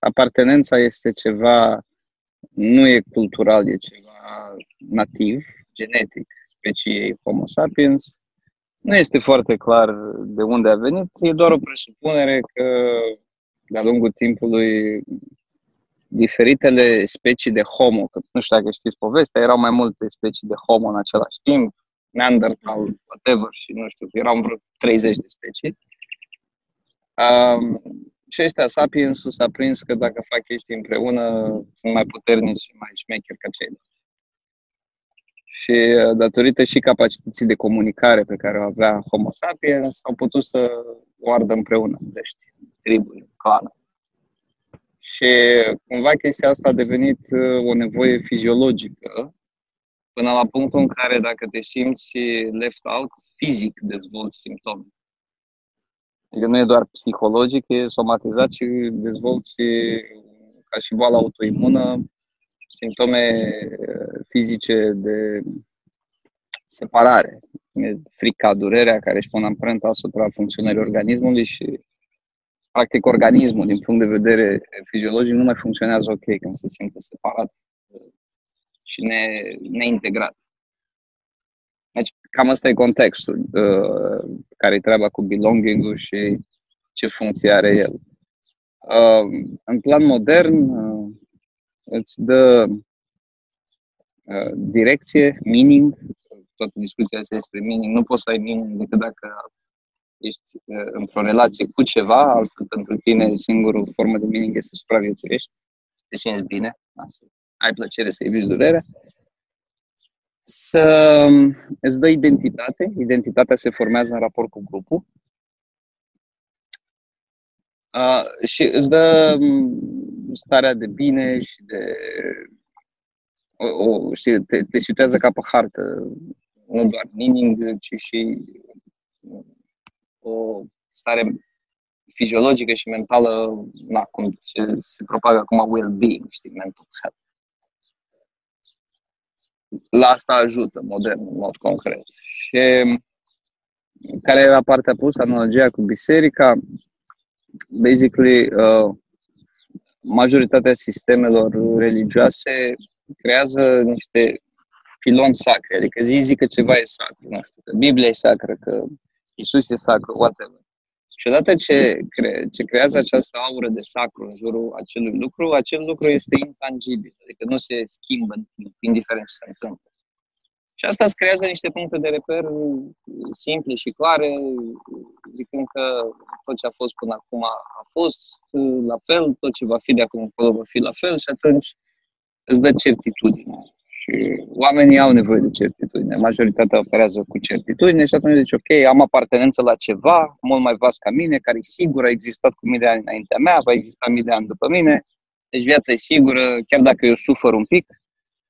apartenența este ceva, nu e cultural, e ceva nativ, genetic, speciei Homo sapiens. Nu este foarte clar de unde a venit, e doar o presupunere că de-a lungul timpului diferitele specii de Homo, că nu știu dacă știți povestea, erau mai multe specii de Homo în același timp, Neanderthal, whatever, și nu știu, erau vreo 30 de specii. Um, și ăștia sapiensul s-a prins că dacă fac chestii împreună, sunt mai puternici și mai șmecheri ca ceilalți. Și uh, datorită și capacității de comunicare pe care o avea Homo sapiens, au putut să o ardă împreună, deci tribul, clanul. Și cumva chestia asta a devenit uh, o nevoie fiziologică, până la punctul în care dacă te simți left out, fizic dezvolți simptome. Adică nu e doar psihologic, e somatizat și dezvolți ca și boala autoimună simptome uh, fizice de separare. Frica, durerea care își pun amprenta asupra funcționării organismului și practic organismul din punct de vedere fiziologic nu mai funcționează ok când se simte separat și ne, neintegrat. Deci cam asta e contextul uh, care e treaba cu belonging-ul și ce funcție are el. Uh, în plan modern uh, îți dă uh, direcție, meaning, toată discuția asta despre meaning, nu poți să ai meaning decât dacă ești uh, într-o relație cu ceva, altfel pentru tine singurul formă de meaning este să supraviețuiești, te simți bine, ai plăcere să eviți durerea, să um, îți dă identitate, identitatea se formează în raport cu grupul. Uh, și îți dă um, starea de bine și de o, o, și te, te situează ca pe hartă, nu doar meaning, ci și o stare fiziologică și mentală, na, cum se, se propagă acum well-being, știi, mental health. La asta ajută modern, în mod concret. Și care era partea pusă, analogia cu biserica, basically, uh, majoritatea sistemelor religioase creează niște piloni sacri, adică zi, zi că ceva e sacru, nu știu, că Biblia e sacră, că Isus e sacru, whatever. Și odată ce, cre- ce creează această aură de sacru în jurul acelui lucru, acel lucru este intangibil, adică nu se schimbă în timp, indiferent ce se întâmplă. Și asta îți creează niște puncte de reper simple și clare, zicând că tot ce a fost până acum a fost la fel, tot ce va fi de acum încolo va fi la fel și atunci îți dă certitudine. Și oamenii au nevoie de certitudine. Majoritatea operează cu certitudine și atunci zici, ok, am apartenență la ceva mult mai vast ca mine, care e sigur, a existat cu mii de ani înaintea mea, va exista mii de ani după mine, deci viața e sigură, chiar dacă eu sufăr un pic,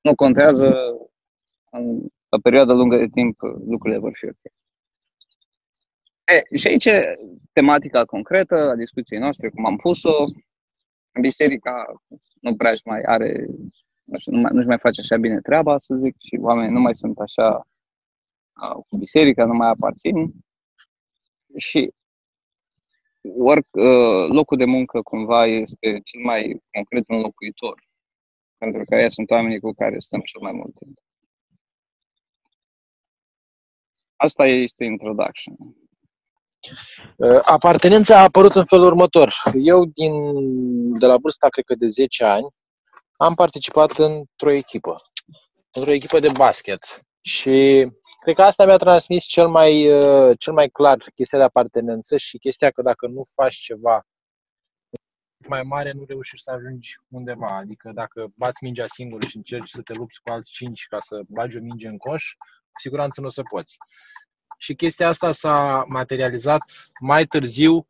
nu contează, în o perioadă lungă de timp lucrurile vor fi ok. E, și aici tematica concretă a discuției noastre, cum am pus-o, biserica nu prea mai are nu știu, nu mai, nu-și mai face așa bine treaba, să zic, și oamenii nu mai sunt așa uh, cu biserica, nu mai aparțin. Și work, uh, locul de muncă cumva este cel mai concret un locuitor, pentru că ei sunt oamenii cu care stăm cel mai mult timp. Asta este introduction. Apartenența a apărut în felul următor. Eu, din, de la vârsta, cred că de 10 ani, am participat într-o echipă, într-o echipă de basket. Și cred că asta mi-a transmis cel mai, uh, cel mai clar chestia de apartenență și chestia că dacă nu faci ceva mai mare, nu reușești să ajungi undeva. Adică dacă bați mingea singur și încerci să te lupți cu alți cinci ca să bagi o minge în coș, cu siguranță nu o să poți. Și chestia asta s-a materializat mai târziu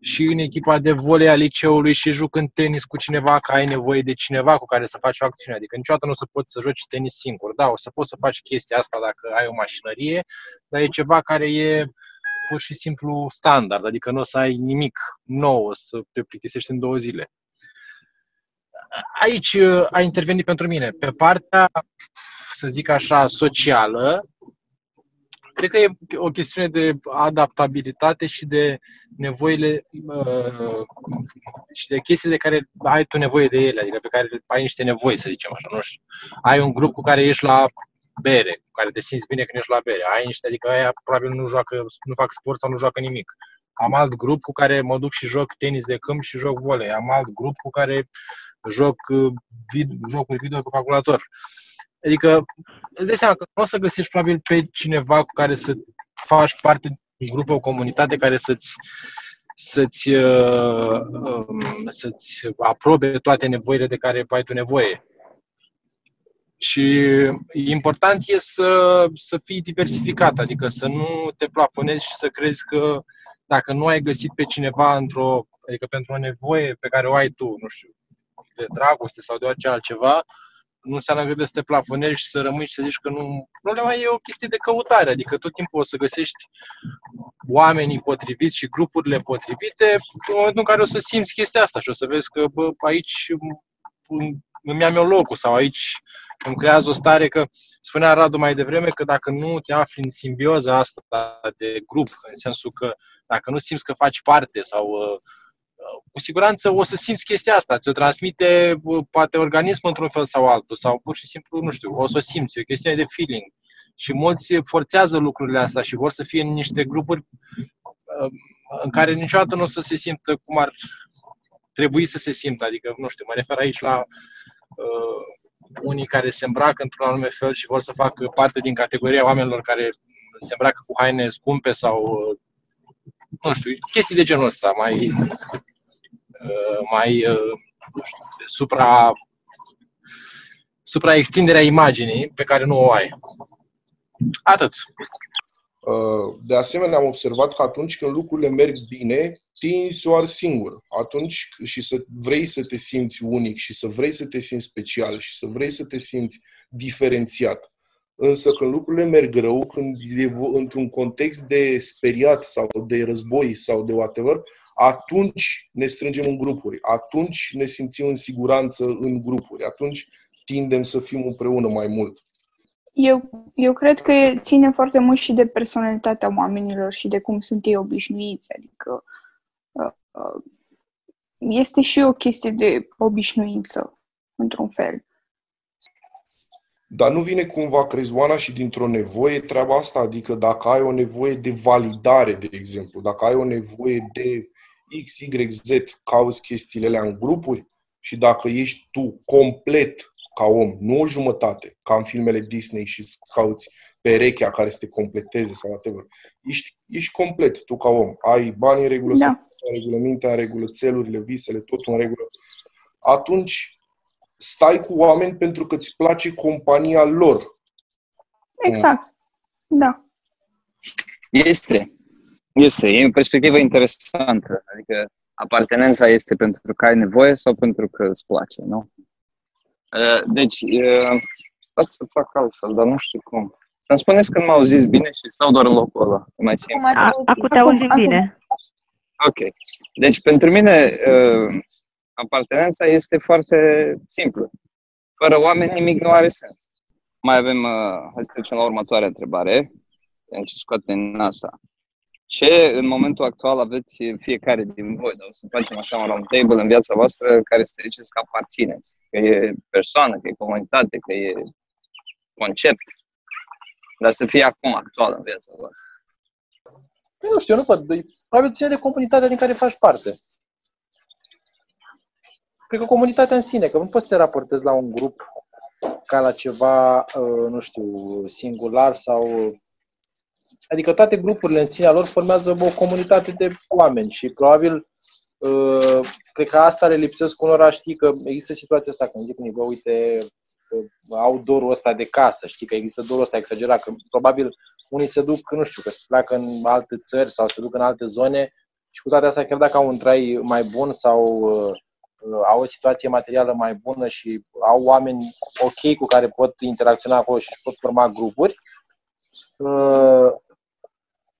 și în echipa de volei a liceului și jucând tenis cu cineva, că ai nevoie de cineva cu care să faci o acțiune. Adică niciodată nu o să poți să joci tenis singur. Da, o să poți să faci chestia asta dacă ai o mașinărie, dar e ceva care e pur și simplu standard, adică nu o să ai nimic nou, o să te plictisești în două zile. Aici uh, a intervenit pentru mine. Pe partea, să zic așa, socială, cred că e o chestiune de adaptabilitate și de nevoile uh, și de chestii de care ai tu nevoie de ele, adică pe care ai niște nevoi, să zicem așa, nu știu. Ai un grup cu care ești la bere, cu care te simți bine când ești la bere. Ai niște, adică aia probabil nu joacă, nu fac sport sau nu joacă nimic. Am alt grup cu care mă duc și joc tenis de câmp și joc volei. Am alt grup cu care joc uh, vid- jocuri video pe calculator. Adică îți dai seama că nu o să găsești probabil pe cineva cu care să faci parte din grupă, o comunitate care să-ți să-ți, uh, um, să-ți aprobe toate nevoile de care ai tu nevoie. Și important e să, să fii diversificat, adică să nu te plafonezi și să crezi că dacă nu ai găsit pe cineva într-o, adică pentru o nevoie pe care o ai tu, nu știu, de dragoste sau de orice altceva, nu înseamnă că de să te plafonezi și să rămâi și să zici că nu... Problema e o chestie de căutare, adică tot timpul o să găsești oamenii potriviți și grupurile potrivite în momentul în care o să simți chestia asta și o să vezi că bă, aici îmi am eu locul sau aici îmi creează o stare că spunea Radu mai devreme că dacă nu te afli în simbioza asta de grup, în sensul că dacă nu simți că faci parte sau uh, cu siguranță o să simți chestia asta, ți-o transmite poate organismul într-un fel sau altul, sau pur și simplu, nu știu, o să o simți, e o chestie de feeling. Și mulți forțează lucrurile astea și vor să fie în niște grupuri uh, în care niciodată nu o să se simtă cum ar trebui să se simtă. Adică, nu știu, mă refer aici la uh, unii care se îmbracă într-un anume fel și vor să facă parte din categoria oamenilor care se îmbracă cu haine scumpe sau, uh, nu știu, chestii de genul ăsta, mai Uh, mai uh, nu știu, supra, supra extinderea imaginii pe care nu o ai. Atât. Uh, de asemenea, am observat că atunci când lucrurile merg bine, tinzi doar singur. Atunci și să vrei să te simți unic și să vrei să te simți special și să vrei să te simți diferențiat. Însă când lucrurile merg rău, când e într-un context de speriat sau de război sau de whatever, atunci ne strângem în grupuri, atunci ne simțim în siguranță în grupuri, atunci tindem să fim împreună mai mult. Eu, eu cred că ține foarte mult și de personalitatea oamenilor și de cum sunt ei obișnuiți. Adică uh, uh, este și o chestie de obișnuință, într-un fel. Dar nu vine cumva, crezi, Oana, și dintr-o nevoie treaba asta? Adică dacă ai o nevoie de validare, de exemplu, dacă ai o nevoie de X, Y, Z, cauți chestiile alea în grupuri și dacă ești tu complet ca om, nu o jumătate, ca în filmele Disney și cauți perechea care să te completeze sau whatever. Ești, ești complet tu ca om. Ai bani în regulă, da. în regulă, mintea în regulă, țelurile, visele, totul în regulă. Atunci stai cu oameni pentru că îți place compania lor. Exact. Da. Este. Este. E o perspectivă interesantă. Adică apartenența este pentru că ai nevoie sau pentru că îți place, nu? Deci, stați să fac altfel, dar nu știu cum. Să-mi spuneți când m-au zis bine și stau doar în locul ăla. Mai simt. Acum te auzi bine. Ok. Deci, pentru mine, apartenența este foarte simplă. Fără oameni nimic nu are sens. Mai avem, uh, hai să trecem la următoarea întrebare, ce scoate în NASA. Ce în momentul actual aveți fiecare din voi, dar o să facem așa un round table în viața voastră care să ziceți că aparțineți, că e persoană, că e comunitate, că e concept, dar să fie acum actual în viața voastră. Nu știu, eu nu văd. Probabil ține de comunitatea din care faci parte cred că comunitatea în sine, că nu poți să te raportezi la un grup ca la ceva, uh, nu știu, singular sau... Adică toate grupurile în sine lor formează o comunitate de oameni și probabil uh, cred că asta le lipsesc unora, știi că există situația asta când zic unii, bă, uite, au dorul ăsta de casă, știi că există dorul ăsta exagerat, că probabil unii se duc, nu știu, că se pleacă în alte țări sau se duc în alte zone și cu toate astea, chiar dacă au un trai mai bun sau uh, Uh, au o situație materială mai bună și au oameni ok cu care pot interacționa acolo și pot forma grupuri, uh,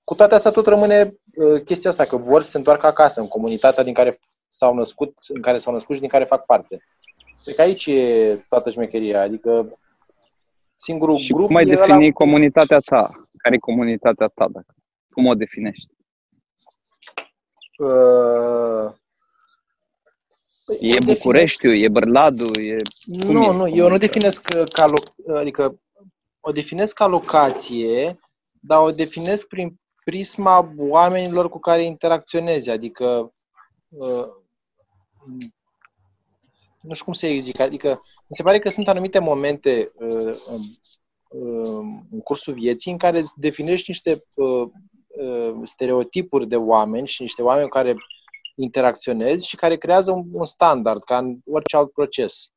cu toate astea tot rămâne uh, chestia asta, că vor să se întoarcă acasă, în comunitatea din care s-au născut, în care s-au născut și din care fac parte. Cred că aici e toată șmecheria, adică singurul și grup... cum ai defini la... comunitatea ta? Care e comunitatea ta? Dacă, cum o definești? Uh, E Bucureștiul, e Bărladu, e... cum Nu, e nu, eu nu comunitatea? definesc uh, ca lo- adică o definesc ca locație, dar o definesc prin prisma oamenilor cu care interacționezi, adică uh, nu știu cum să zic, adică mi se pare că sunt anumite momente uh, în, uh, în cursul vieții în care îți definești niște uh, uh, stereotipuri de oameni și niște oameni cu care interacționezi și care creează un, un standard, ca în orice alt proces.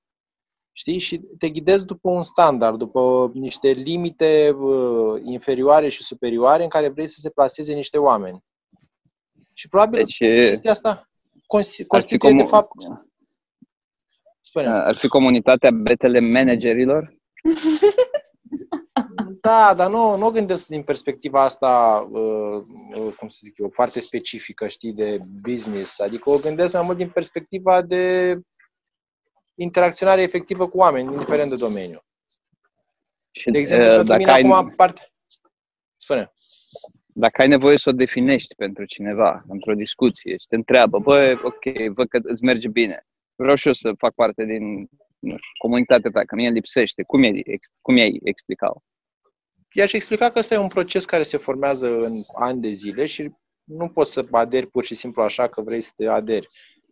Știi? Și te ghidezi după un standard, după niște limite uh, inferioare și superioare în care vrei să se placeze niște oameni. Și probabil Deci e- chestia asta consti- ar fi, constituie, de comu- fapt, spune ar fi comunitatea betele managerilor? Da, dar nu, nu o gândesc din perspectiva asta, uh, uh, cum să zic eu, foarte specifică, știi, de business. Adică o gândesc mai mult din perspectiva de interacționare efectivă cu oameni, indiferent de domeniu. Și De exemplu, uh, pentru dacă, mine ai, acum parte... Spune. dacă ai nevoie să o definești pentru cineva într-o discuție și te întreabă, băi, ok, văd că îți merge bine, vreau și eu să fac parte din nu știu, comunitatea ta, că mie îmi lipsește, cum, e, cum i-ai explicat? I-aș explica că ăsta e un proces care se formează în ani de zile și nu poți să aderi pur și simplu așa că vrei să te aderi.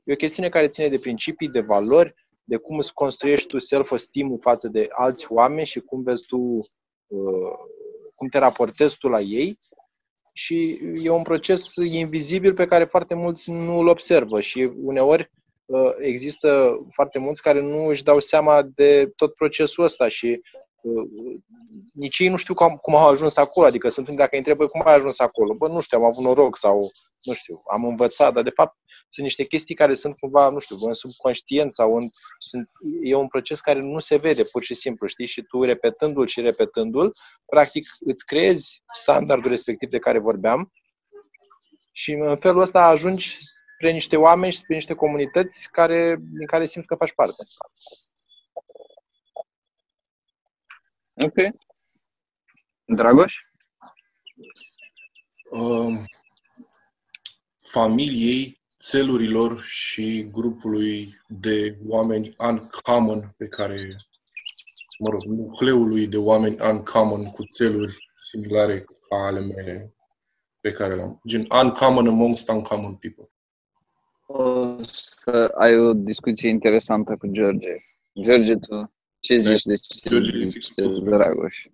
E o chestiune care ține de principii, de valori, de cum îți construiești tu self-esteem față de alți oameni și cum vezi tu, uh, cum te raportezi tu la ei. Și e un proces invizibil pe care foarte mulți nu îl observă și uneori uh, există foarte mulți care nu își dau seama de tot procesul ăsta și uh, nici ei nu știu cum, cum au ajuns acolo, adică sunt unii dacă îi întreb, "Băi, cum ai ajuns acolo? Bă, nu știu, am avut noroc sau, nu știu, am învățat, dar de fapt sunt niște chestii care sunt cumva, nu știu, în subconștient sau în, sunt, e un proces care nu se vede pur și simplu, știi? Și tu repetându-l și repetându-l, practic îți creezi standardul respectiv de care vorbeam și în felul ăsta ajungi spre niște oameni și spre niște comunități care, din care simți că faci parte. Ok. Dragoș? Um, familiei, țelurilor și grupului de oameni uncommon pe care, mă rog, nucleului de oameni uncommon cu țeluri similare ca ale mele pe care le-am. Gen uncommon amongst uncommon people. O să ai o discuție interesantă cu George. George, tu ce zici de ce George e zici fix de opusul. Dragoș?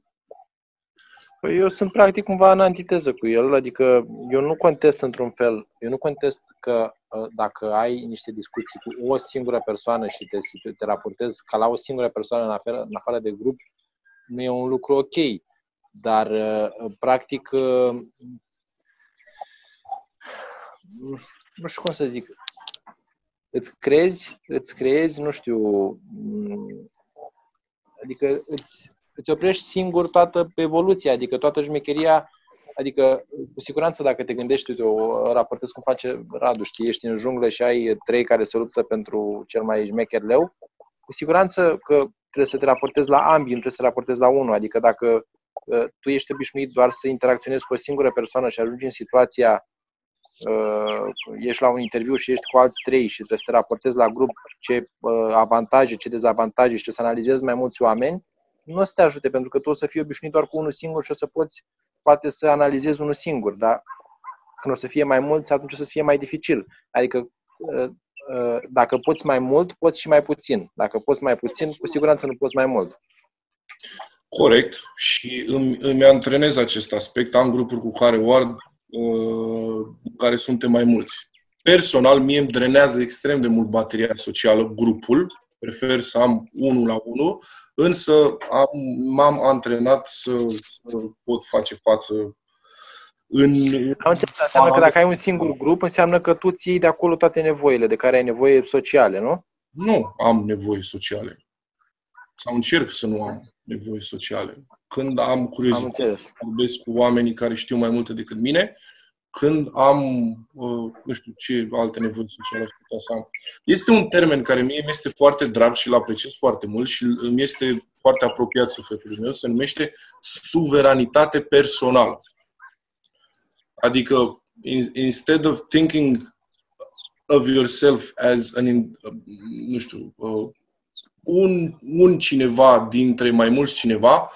Păi eu sunt practic cumva în antiteză cu el, adică eu nu contest într-un fel, eu nu contest că uh, dacă ai niște discuții cu o singură persoană și te, și te raportezi ca la o singură persoană în afară, în afară de grup, nu e un lucru ok. Dar uh, practic uh, nu știu cum să zic, îți crezi, îți creezi, nu știu, m, adică îți, îți oprești singur toată evoluția, adică toată șmecheria, adică cu siguranță dacă te gândești, uite, o raportezi cum face Radu, știi, ești în junglă și ai trei care se luptă pentru cel mai șmecher leu, cu siguranță că trebuie să te raportezi la ambii, nu trebuie să te raportezi la unul, adică dacă uh, tu ești obișnuit doar să interacționezi cu o singură persoană și ajungi în situația uh, ești la un interviu și ești cu alți trei și trebuie să te raportezi la grup ce uh, avantaje, ce dezavantaje și ce să analizezi mai mulți oameni, nu o să te ajute pentru că tu o să fii obișnuit doar cu unul singur și o să poți poate să analizezi unul singur, dar când o să fie mai mulți, atunci o să fie mai dificil. Adică uh, uh, dacă poți mai mult, poți și mai puțin. Dacă poți mai puțin, cu siguranță nu poți mai mult. Corect. Și îmi, îmi antrenez acest aspect. Am grupuri cu care ori uh, care suntem mai mulți. Personal, mie îmi drenează extrem de mult bateria socială grupul. Prefer să am unul la unul, însă am, m-am antrenat să, să pot face față în... Am înțeles, înseamnă că dacă ai un singur grup, înseamnă că tu ți iei de acolo toate nevoile de care ai nevoie sociale, nu? Nu am nevoi sociale. Sau încerc să nu am nevoi sociale. Când am Am curiozitate înțeles. să vorbesc cu oamenii care știu mai multe decât mine, când am, uh, nu știu ce alte nevoi sociale aș putea să am. Este un termen care mie mi este foarte drag și îl apreciez foarte mult și îmi este foarte apropiat sufletului meu, se numește suveranitate personală. Adică, instead of thinking of yourself as an, nu știu, uh, un, un cineva dintre mai mulți cineva,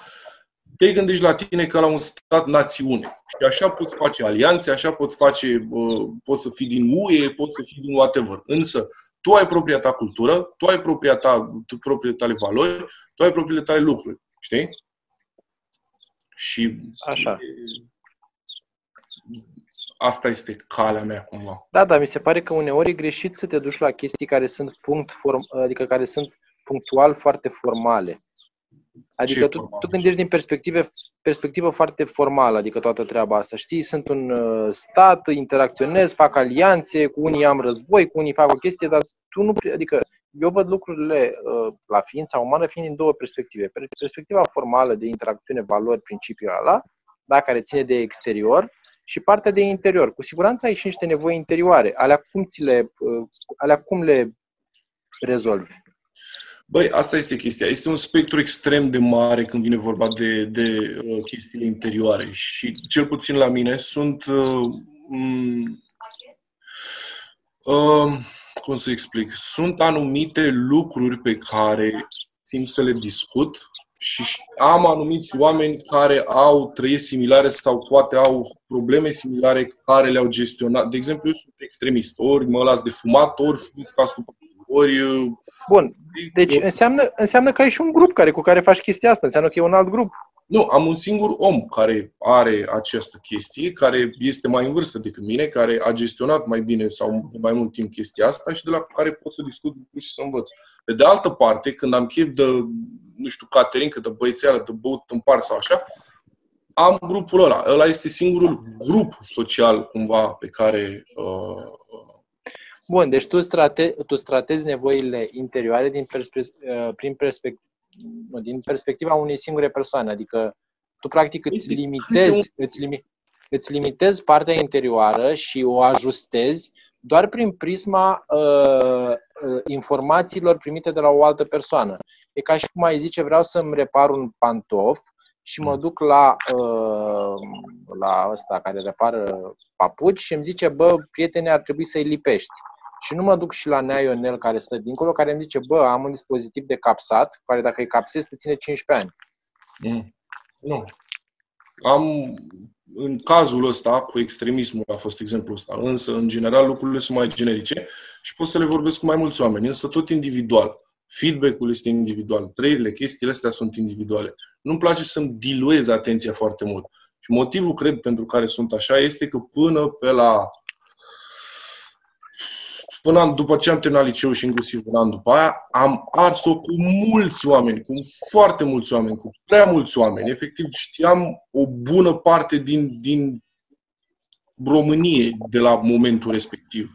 te gândești la tine ca la un stat-națiune. Și așa poți face alianțe, așa poți face, uh, poți să fii din UE, poți să fii din whatever. Însă, tu ai propria ta cultură, tu ai propria ta, tu, propriile tale valori, tu ai propriile tale lucruri. Știi? Și Așa. asta este calea mea cumva. Da, da, mi se pare că uneori e greșit să te duci la chestii care sunt punct form, adică care sunt punctual foarte formale. Adică tu, tu gândești din perspective, perspectivă foarte formală, adică toată treaba asta. Știi, sunt un uh, stat, interacționez, fac alianțe, cu unii am război, cu unii fac o chestie, dar tu nu, adică eu văd lucrurile uh, la ființa umană fiind din două perspective. Perspectiva formală de interacțiune, valori, principiul ăla, da, care ține de exterior, și partea de interior. Cu siguranță ai și niște nevoi interioare. Alea cum, ți le, uh, alea cum le rezolvi? Băi, asta este chestia. Este un spectru extrem de mare când vine vorba de, de uh, chestiile interioare și cel puțin la mine sunt uh, uh, cum să explic? Sunt anumite lucruri pe care țin să le discut și am anumiți oameni care au trăiri similare sau poate au probleme similare care le-au gestionat. De exemplu, eu sunt extremist. Ori mă las de fumat, ori fumez ca ori... Bun, deci înseamnă, înseamnă că ai și un grup care, cu care faci chestia asta, înseamnă că e un alt grup. Nu, am un singur om care are această chestie, care este mai în vârstă decât mine, care a gestionat mai bine sau de mai mult timp chestia asta și de la care pot să discut și să învăț. Pe de altă parte, când am chef de, nu știu, caterincă, de băiețeală, de băut în par sau așa, am grupul ăla. Ăla este singurul grup social, cumva, pe care uh, Bun, deci tu, strate, tu stratezi nevoile interioare din, perspe- uh, prin perspectiva din perspectiva unei singure persoane. Adică tu practic îți limitezi, îți, limi, îți limitezi partea interioară și o ajustezi doar prin prisma uh, uh, informațiilor primite de la o altă persoană. E ca și cum ai zice, vreau să-mi repar un pantof și mă duc la, uh, la ăsta care repară papuci și îmi zice, bă, prietene, ar trebui să-i lipești. Și nu mă duc și la Nea Ionel care stă dincolo, care îmi zice, bă, am un dispozitiv de capsat, care dacă îi capsezi, te ține 15 ani. Mm. Nu. Am, în cazul ăsta, cu extremismul a fost exemplul ăsta, însă, în general, lucrurile sunt mai generice și pot să le vorbesc cu mai mulți oameni, însă tot individual. Feedback-ul este individual, trăirile, chestiile astea sunt individuale. Nu-mi place să-mi diluez atenția foarte mult. Și motivul, cred, pentru care sunt așa, este că până pe la până după ce am terminat liceu și inclusiv un an după aia, am ars-o cu mulți oameni, cu foarte mulți oameni, cu prea mulți oameni. Efectiv, știam o bună parte din, din Românie de la momentul respectiv.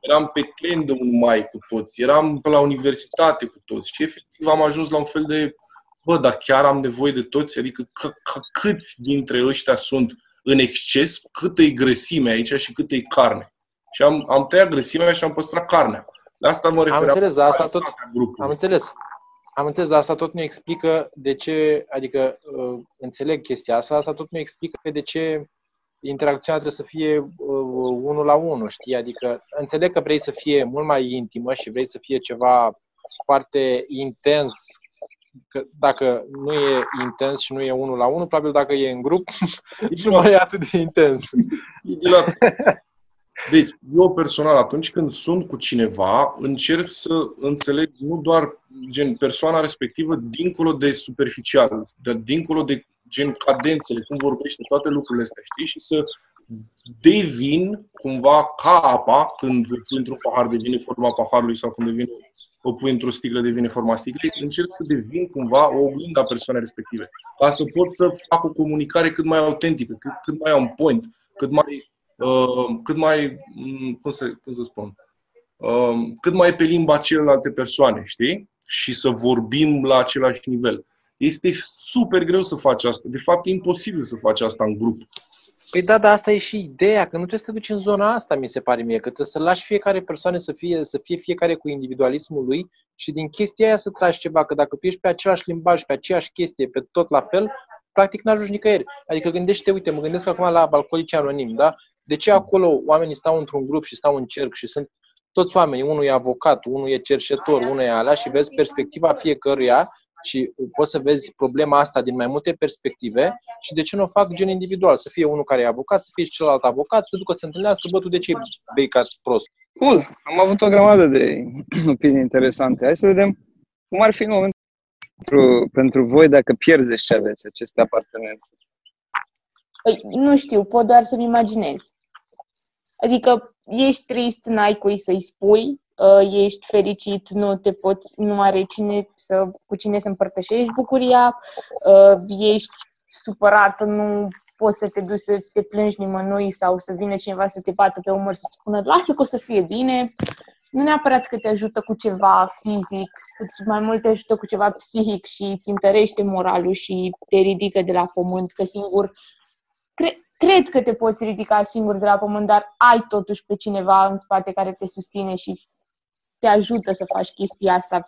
Eram pe clen de un mai cu toți, eram pe la universitate cu toți și efectiv am ajuns la un fel de bă, dar chiar am nevoie de toți? Adică c- c- câți dintre ăștia sunt în exces, câtă e grăsime aici și câtă e carne? Și am, am tăiat grăsimea și am păstrat carnea. La asta mă referam. Am înțeles, asta tot, am înțeles. Am înțeles, dar asta tot nu explică de ce, adică uh, înțeleg chestia asta, asta tot nu explică de ce interacțiunea trebuie să fie uh, unul la unul, știi? Adică înțeleg că vrei să fie mult mai intimă și vrei să fie ceva foarte intens. Că dacă nu e intens și nu e unul la unul, probabil dacă e în grup, nu mai e atât de intens. Deci, eu personal, atunci când sunt cu cineva, încerc să înțeleg nu doar gen persoana respectivă dincolo de superficial, dar dincolo de gen cadențele, cum vorbește, toate lucrurile astea, știi? Și să devin cumva ca apa, când pui într-un pahar devine forma paharului sau când devine, o pui într-o sticlă devine forma sticlei, încerc să devin cumva o oglindă a persoanei respective. Ca să pot să fac o comunicare cât mai autentică, cât, cât mai on point, cât mai Uh, cât mai, mm, cum să, cum să spun, uh, cât mai pe limba celelalte persoane, știi? Și să vorbim la același nivel. Este super greu să faci asta. De fapt, e imposibil să faci asta în grup. Păi da, dar asta e și ideea, că nu trebuie să te duci în zona asta, mi se pare mie, că trebuie să lași fiecare persoană să fie, să fie fiecare cu individualismul lui și din chestia aia să tragi ceva, că dacă tu ești pe același limbaj, pe aceeași chestie, pe tot la fel, practic n-ajungi nicăieri. Adică gândește, uite, mă gândesc acum la alcoolici anonim, da? De ce acolo oamenii stau într-un grup și stau în cerc și sunt toți oamenii, unul e avocat, unul e cerșetor, unul e alea și vezi perspectiva fiecăruia și poți să vezi problema asta din mai multe perspective și de ce nu o fac gen individual, să fie unul care e avocat, să fie și celălalt avocat, să ducă să întâlnească, bă, tu de ce bei ca prost? Cool, am avut o grămadă de opinii interesante. Hai să vedem cum ar fi în momentul pentru, pentru voi dacă pierdeți ce aveți aceste apartenențe. Păi, nu știu, pot doar să-mi imaginez. Adică ești trist, n-ai cui să-i spui, uh, ești fericit, nu te poți, nu are cine să, cu cine să împărtășești bucuria, uh, ești supărat, nu poți să te duci să te plângi nimănui sau să vină cineva să te bată pe umăr să spună lasă că o să fie bine. Nu neapărat că te ajută cu ceva fizic, cât mai mult te ajută cu ceva psihic și îți întărește moralul și te ridică de la pământ, că singur cre- cred că te poți ridica singur de la pământ, dar ai totuși pe cineva în spate care te susține și te ajută să faci chestia asta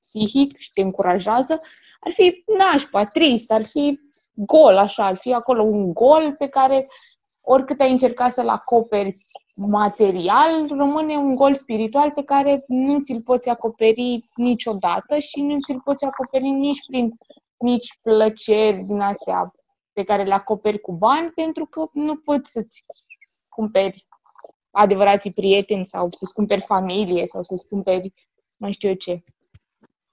psihic și te încurajează, ar fi nașpa, trist, ar fi gol, așa, ar fi acolo un gol pe care oricât ai încercat să-l acoperi material, rămâne un gol spiritual pe care nu ți-l poți acoperi niciodată și nu ți-l poți acoperi nici prin nici plăceri din astea pe care le acoperi cu bani, pentru că nu poți să-ți cumperi adevărații prieteni sau să-ți cumperi familie sau să-ți cumperi mai știu eu ce.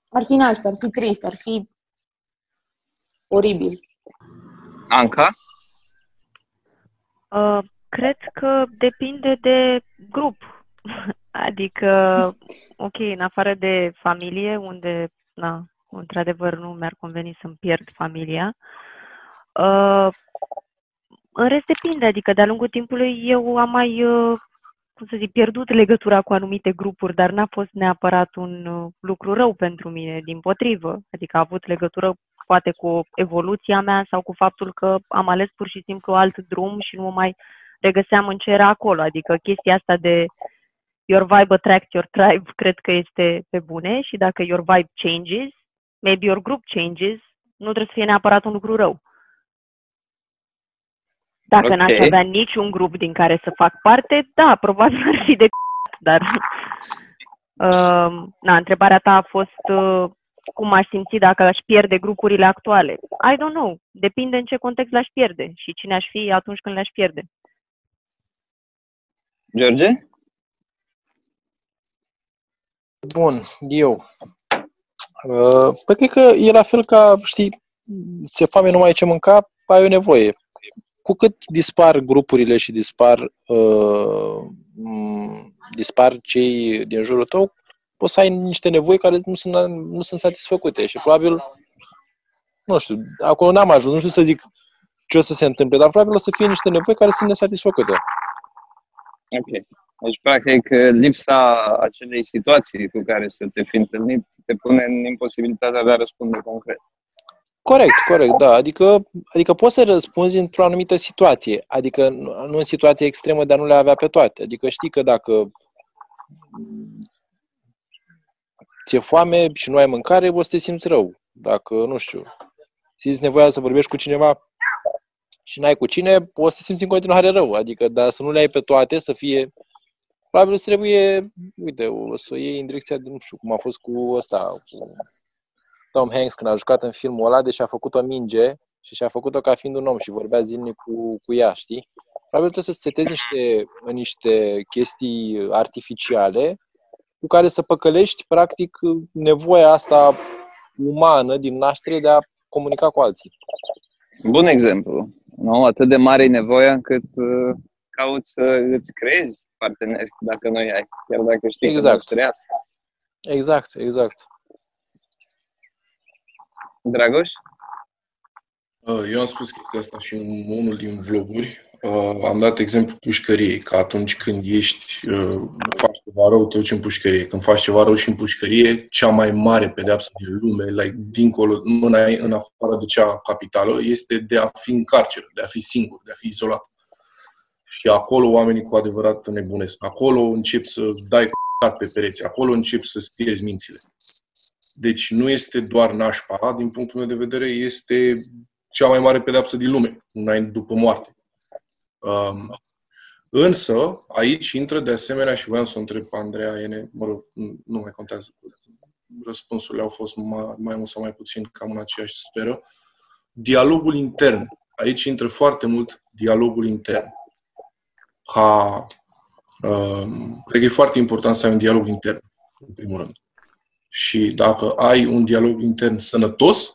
Ar fi nașpa, ar fi trist, ar fi oribil. Anca? Uh, cred că depinde de grup. Adică, ok, în afară de familie, unde, na, într-adevăr, nu mi-ar conveni să-mi pierd familia, uh, în rest depinde, adică de-a lungul timpului eu am mai, uh, cum să zic, pierdut legătura cu anumite grupuri, dar n-a fost neapărat un uh, lucru rău pentru mine, din potrivă. Adică a avut legătură poate cu evoluția mea sau cu faptul că am ales pur și simplu alt drum și nu mă mai regăseam în ce era acolo. Adică chestia asta de your vibe attracts your tribe cred că este pe bune și dacă your vibe changes, maybe your group changes, nu trebuie să fie neapărat un lucru rău. Dacă okay. n-aș avea niciun grup din care să fac parte, da, probabil ar fi de dar uh, na, întrebarea ta a fost uh, cum aș simți dacă aș pierde grupurile actuale. I don't know. Depinde în ce context l-aș pierde și cine aș fi atunci când le-aș pierde. George? Bun, eu. Uh, păi cred că e la fel ca, știi, se foame numai ce mânca, ai o nevoie cu cât dispar grupurile și dispar, uh, dispar cei din jurul tău, poți să ai niște nevoi care nu sunt, nu sunt satisfăcute și probabil, nu știu, acolo n-am ajuns, nu știu să zic ce o să se întâmple, dar probabil o să fie niște nevoi care sunt nesatisfăcute. Ok. Deci, practic, lipsa acelei situații cu care să te fi întâlnit te pune în imposibilitatea de a răspunde concret. Corect, corect, da. Adică, adică poți să răspunzi într-o anumită situație. Adică nu în situație extremă de a nu le avea pe toate. Adică știi că dacă ți-e foame și nu ai mâncare, o să te simți rău. Dacă, nu știu, simți nevoia să vorbești cu cineva și n-ai cu cine, o să te simți în continuare rău. Adică, dar să nu le ai pe toate, să fie... Probabil îți trebuie, uite, o să o iei în direcția de, nu știu, cum a fost cu ăsta, cu Tom Hanks când a jucat în filmul ăla, deși a făcut o minge și și-a făcut-o ca fiind un om și vorbea zilnic cu, cu ea, știi? Probabil trebuie să setezi niște, niște chestii artificiale cu care să păcălești, practic, nevoia asta umană din naștere de a comunica cu alții. Bun exemplu. Nu? Atât de mare e nevoia încât uh, cauți să îți creezi parteneri dacă nu ai, chiar dacă știi exact. că Exact, exact. Dragoș? Uh, eu am spus chestia asta și în unul din vloguri. Uh, am dat exemplu pușcăriei, că atunci când ești, uh, faci ceva rău, te duci în pușcărie. Când faci ceva rău și în pușcărie, cea mai mare pedeapsă din lume, like, dincolo, nu în, în afară de cea capitală, este de a fi în carceră, de a fi singur, de a fi izolat. Și acolo oamenii cu adevărat nebunesc. Acolo încep să dai pe pereți, acolo încep să-ți pierzi mințile. Deci nu este doar nașpa, din punctul meu de vedere, este cea mai mare pedeapsă din lume, înainte după moarte. Um, însă, aici intră de asemenea, și voiam să o întreb pe Andreea Ene, mă rog, nu mai contează, răspunsurile au fost mai, mai mult sau mai puțin cam în aceeași sferă, dialogul intern. Aici intră foarte mult dialogul intern. Ca, um, cred că e foarte important să ai un dialog intern, în primul rând. Și dacă ai un dialog intern sănătos,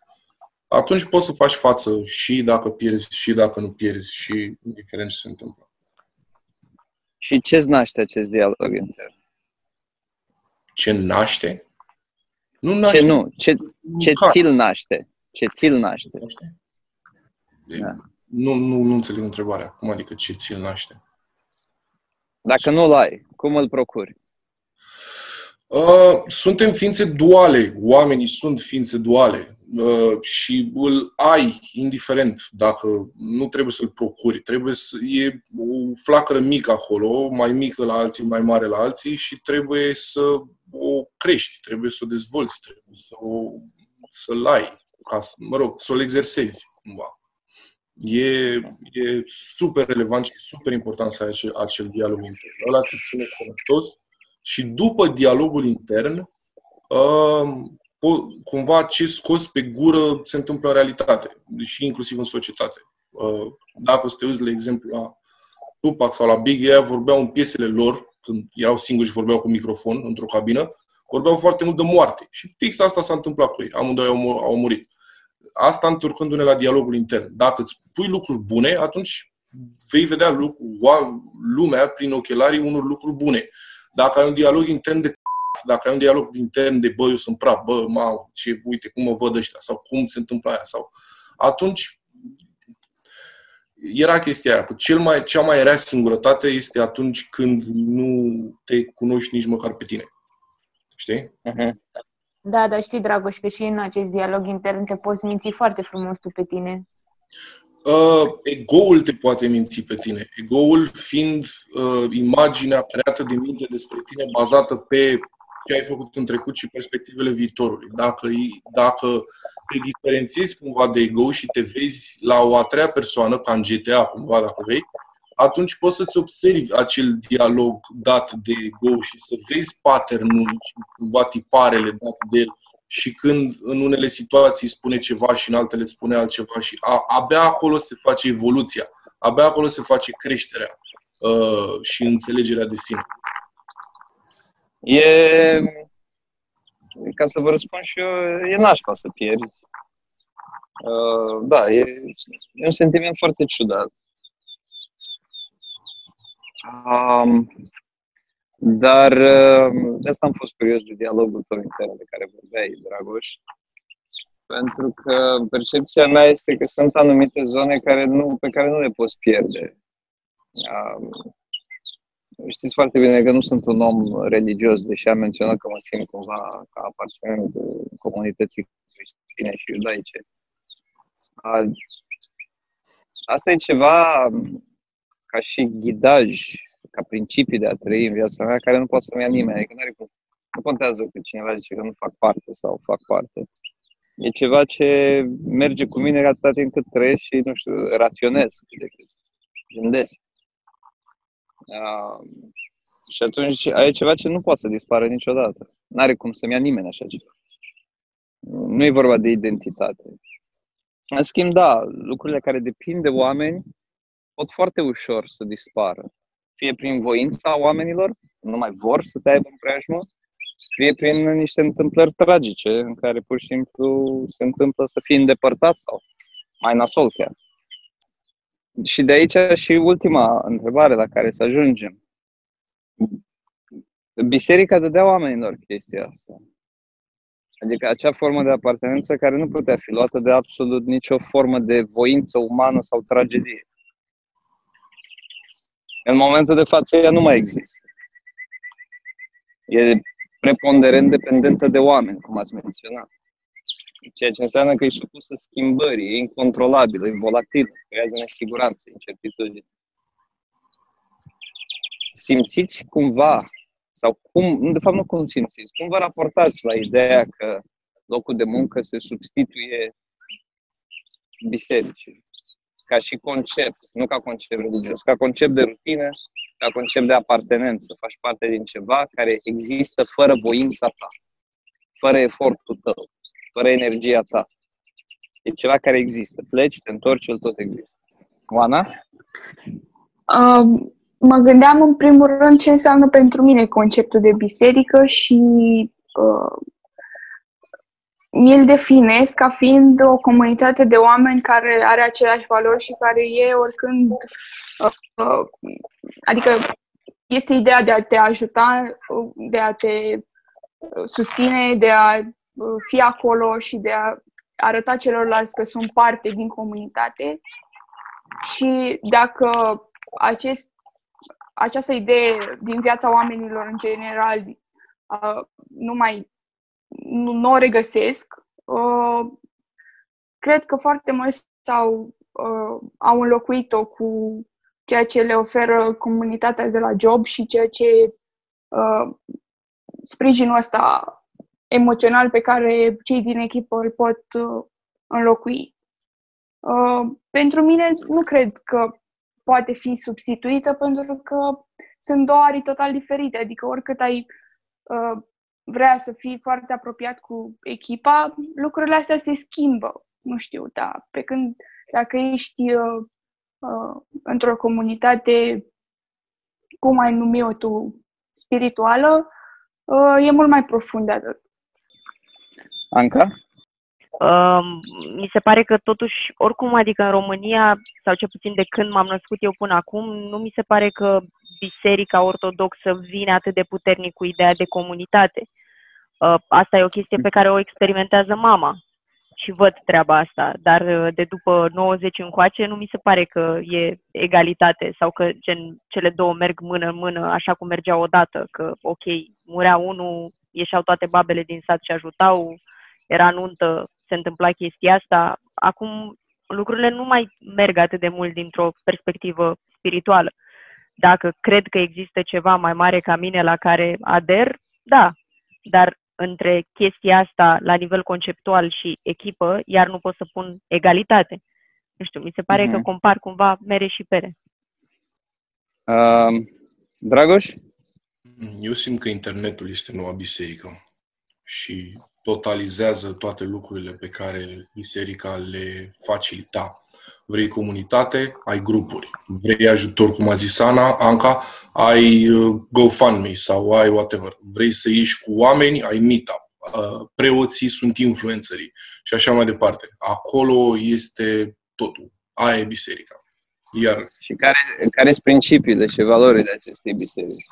atunci poți să faci față și dacă pierzi, și dacă nu pierzi, și indiferent ce se întâmplă. Și ce-ți naște acest dialog intern? Ce naște? Nu naște. Ce nu? Ce, ce ți-l naște? Ce ți-l naște? Da. Nu, nu, nu înțeleg întrebarea. Cum adică ce ți-l naște? Dacă nu-l ai, cum îl procuri? Uh, suntem ființe duale. Oamenii sunt ființe duale. Uh, și îl ai, indiferent dacă nu trebuie să-l procuri, trebuie să e o flacără mică acolo, mai mică la alții, mai mare la alții și trebuie să o crești, trebuie să o dezvolți, trebuie să o, să-l ai, ca să, mă rog, să o exersezi cumva. E, e super relevant și super important să ai acel, acel dialog intern. Ăla te ține sănătos și după dialogul intern, uh, cumva ce scos pe gură se întâmplă în realitate și inclusiv în societate. Uh, dacă să te uiți, de exemplu, la Tupac sau la Big Air, vorbeau în piesele lor, când erau singuri și vorbeau cu microfon într-o cabină, vorbeau foarte mult de moarte. Și fix asta s-a întâmplat cu ei. Amândoi au, au murit. Asta întorcându-ne la dialogul intern. Dacă îți pui lucruri bune, atunci vei vedea lucru, lumea prin ochelarii unor lucruri bune. Dacă ai un dialog intern de dacă ai un dialog intern de bă, eu sunt praf, bă, ma, ce, uite cum mă văd ăștia, sau cum se întâmplă aia, sau atunci era chestia aia, că cel mai, cea mai rea singurătate este atunci când nu te cunoști nici măcar pe tine. Știi? Uh-huh. Da, dar știi, Dragoș, că și în acest dialog intern te poți minți foarte frumos tu pe tine. Uh, egoul te poate minți pe tine. Egoul fiind uh, imaginea creată de minte despre tine bazată pe ce ai făcut în trecut și perspectivele viitorului. Dacă, dacă te diferențiezi cumva de ego și te vezi la o a treia persoană, ca în GTA cumva, dacă vrei, atunci poți să-ți observi acel dialog dat de ego și să vezi pattern-ul și cumva tiparele date de el și când în unele situații spune ceva și în altele spune altceva și a, abia acolo se face evoluția, abia acolo se face creșterea uh, și înțelegerea de sine. E, ca să vă răspund și eu, e nașpa să pierzi. Uh, da, e, e un sentiment foarte ciudat. Um, dar uh, de asta am fost curios de dialogul tău intern de care vorbeai, Dragoș. Pentru că percepția mea este că sunt anumite zone care nu, pe care nu le poți pierde. Um, Știți foarte bine că nu sunt un om religios, deși am menționat că mă simt cumva ca aparținând comunității creștine și iudaice. Asta e ceva ca și ghidaj, ca principii de a trăi în viața mea, care nu poate să-mi ia nimeni. Adică nu, are cum. nu contează că cineva zice că nu fac parte sau fac parte. E ceva ce merge cu mine atâta timp cât trăiesc și, nu știu, raționez cât de cât. Gândesc. Uh, și atunci ai ceva ce nu poate să dispară niciodată. N-are cum să-mi ia nimeni așa ceva. Nu e vorba de identitate. În schimb, da, lucrurile care depind de oameni pot foarte ușor să dispară. Fie prin voința oamenilor, nu mai vor să te aibă în preajmă, fie prin niște întâmplări tragice în care pur și simplu se întâmplă să fii îndepărtat sau mai nasol chiar. Și de aici și ultima întrebare la care să ajungem. Biserica dădea oamenilor chestia asta. Adică acea formă de apartenență care nu putea fi luată de absolut nicio formă de voință umană sau tragedie. În momentul de față ea nu mai există. E preponderent dependentă de oameni, cum ați menționat. Ceea ce înseamnă că e supusă schimbării, e incontrolabilă, e volatilă, creează nesiguranță, incertitudine. Simțiți cumva, sau cum, de fapt nu cum simțiți, cum vă raportați la ideea că locul de muncă se substituie bisericii? Ca și concept, nu ca concept religios, ca concept de rutină, ca concept de apartenență. Faci parte din ceva care există fără voința ta, fără efortul tău, fără energia ta. E ceva care există. Pleci, te întorci, el tot există. Oana? Uh, mă gândeam în primul rând ce înseamnă pentru mine conceptul de biserică și uh, mi-l definesc ca fiind o comunitate de oameni care are aceleași valori și care e oricând, uh, uh, adică este ideea de a te ajuta, de a te susține, de a fi acolo și de a arăta celorlalți că sunt parte din comunitate. Și dacă acest, această idee din viața oamenilor în general nu mai nu, nu o regăsesc. Uh, cred că foarte mulți au, uh, au înlocuit-o cu ceea ce le oferă comunitatea de la job și ceea ce uh, sprijinul ăsta emoțional pe care cei din echipă îl pot uh, înlocui. Uh, pentru mine nu cred că poate fi substituită pentru că sunt două arii total diferite, adică oricât ai uh, vrea să fii foarte apropiat cu echipa, lucrurile astea se schimbă. Nu știu, da. Pe când dacă ești uh, uh, într-o comunitate, cum ai numi-o tu, spirituală, uh, e mult mai profund de atât. Anca? Uh, mi se pare că totuși, oricum, adică în România, sau cel puțin de când m-am născut eu până acum, nu mi se pare că biserica ortodoxă vine atât de puternic cu ideea de comunitate. Uh, asta e o chestie pe care o experimentează mama și văd treaba asta, dar uh, de după 90 încoace nu mi se pare că e egalitate sau că gen, cele două merg mână în mână așa cum mergeau odată, că ok, murea unul, ieșeau toate babele din sat și ajutau, era nuntă, se întâmpla chestia asta. Acum lucrurile nu mai merg atât de mult dintr-o perspectivă spirituală. Dacă cred că există ceva mai mare ca mine la care ader, da, dar între chestia asta la nivel conceptual și echipă, iar nu pot să pun egalitate. Nu știu, mi se pare uh-huh. că mhm. compar cumva mere și pere. Uh, Dragoș? Eu simt că internetul este noua biserică și totalizează toate lucrurile pe care biserica le facilita vrei comunitate, ai grupuri. Vrei ajutor, cum a zis Ana, Anca, ai uh, GoFundMe sau ai whatever. Vrei să ieși cu oameni, ai meetup. Uh, preoții sunt influențării și așa mai departe. Acolo este totul. Aia e biserica. Iar... Și care, care sunt principiile și valorile acestei biserici?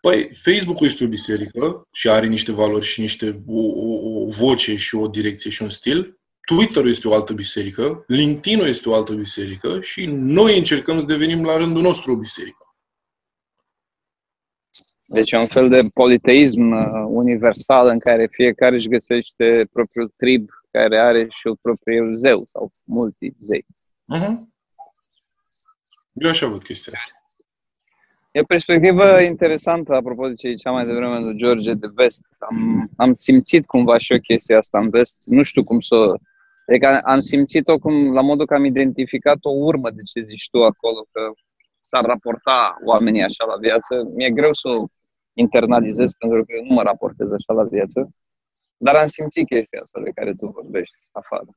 Păi, Facebook-ul este o biserică și are niște valori și niște o, o, o voce și o direcție și un stil. Twitter este o altă biserică, LinkedIn este o altă biserică și noi încercăm să devenim la rândul nostru o biserică. Deci e un fel de politeism uh, universal în care fiecare își găsește propriul trib care are și propriul zeu sau multi zei. Uh-huh. Eu așa văd chestia asta. E o perspectivă interesantă, apropo de ce zicea mai devreme lui George de vest. Am, am simțit cumva și o chestie asta în vest. Nu știu cum să Adică am simțit-o cum, la modul că am identificat o urmă de ce zici tu acolo, că s-ar raporta oamenii așa la viață. Mi-e greu să o internalizez pentru că eu nu mă raportez așa la viață, dar am simțit chestia asta de care tu vorbești afară.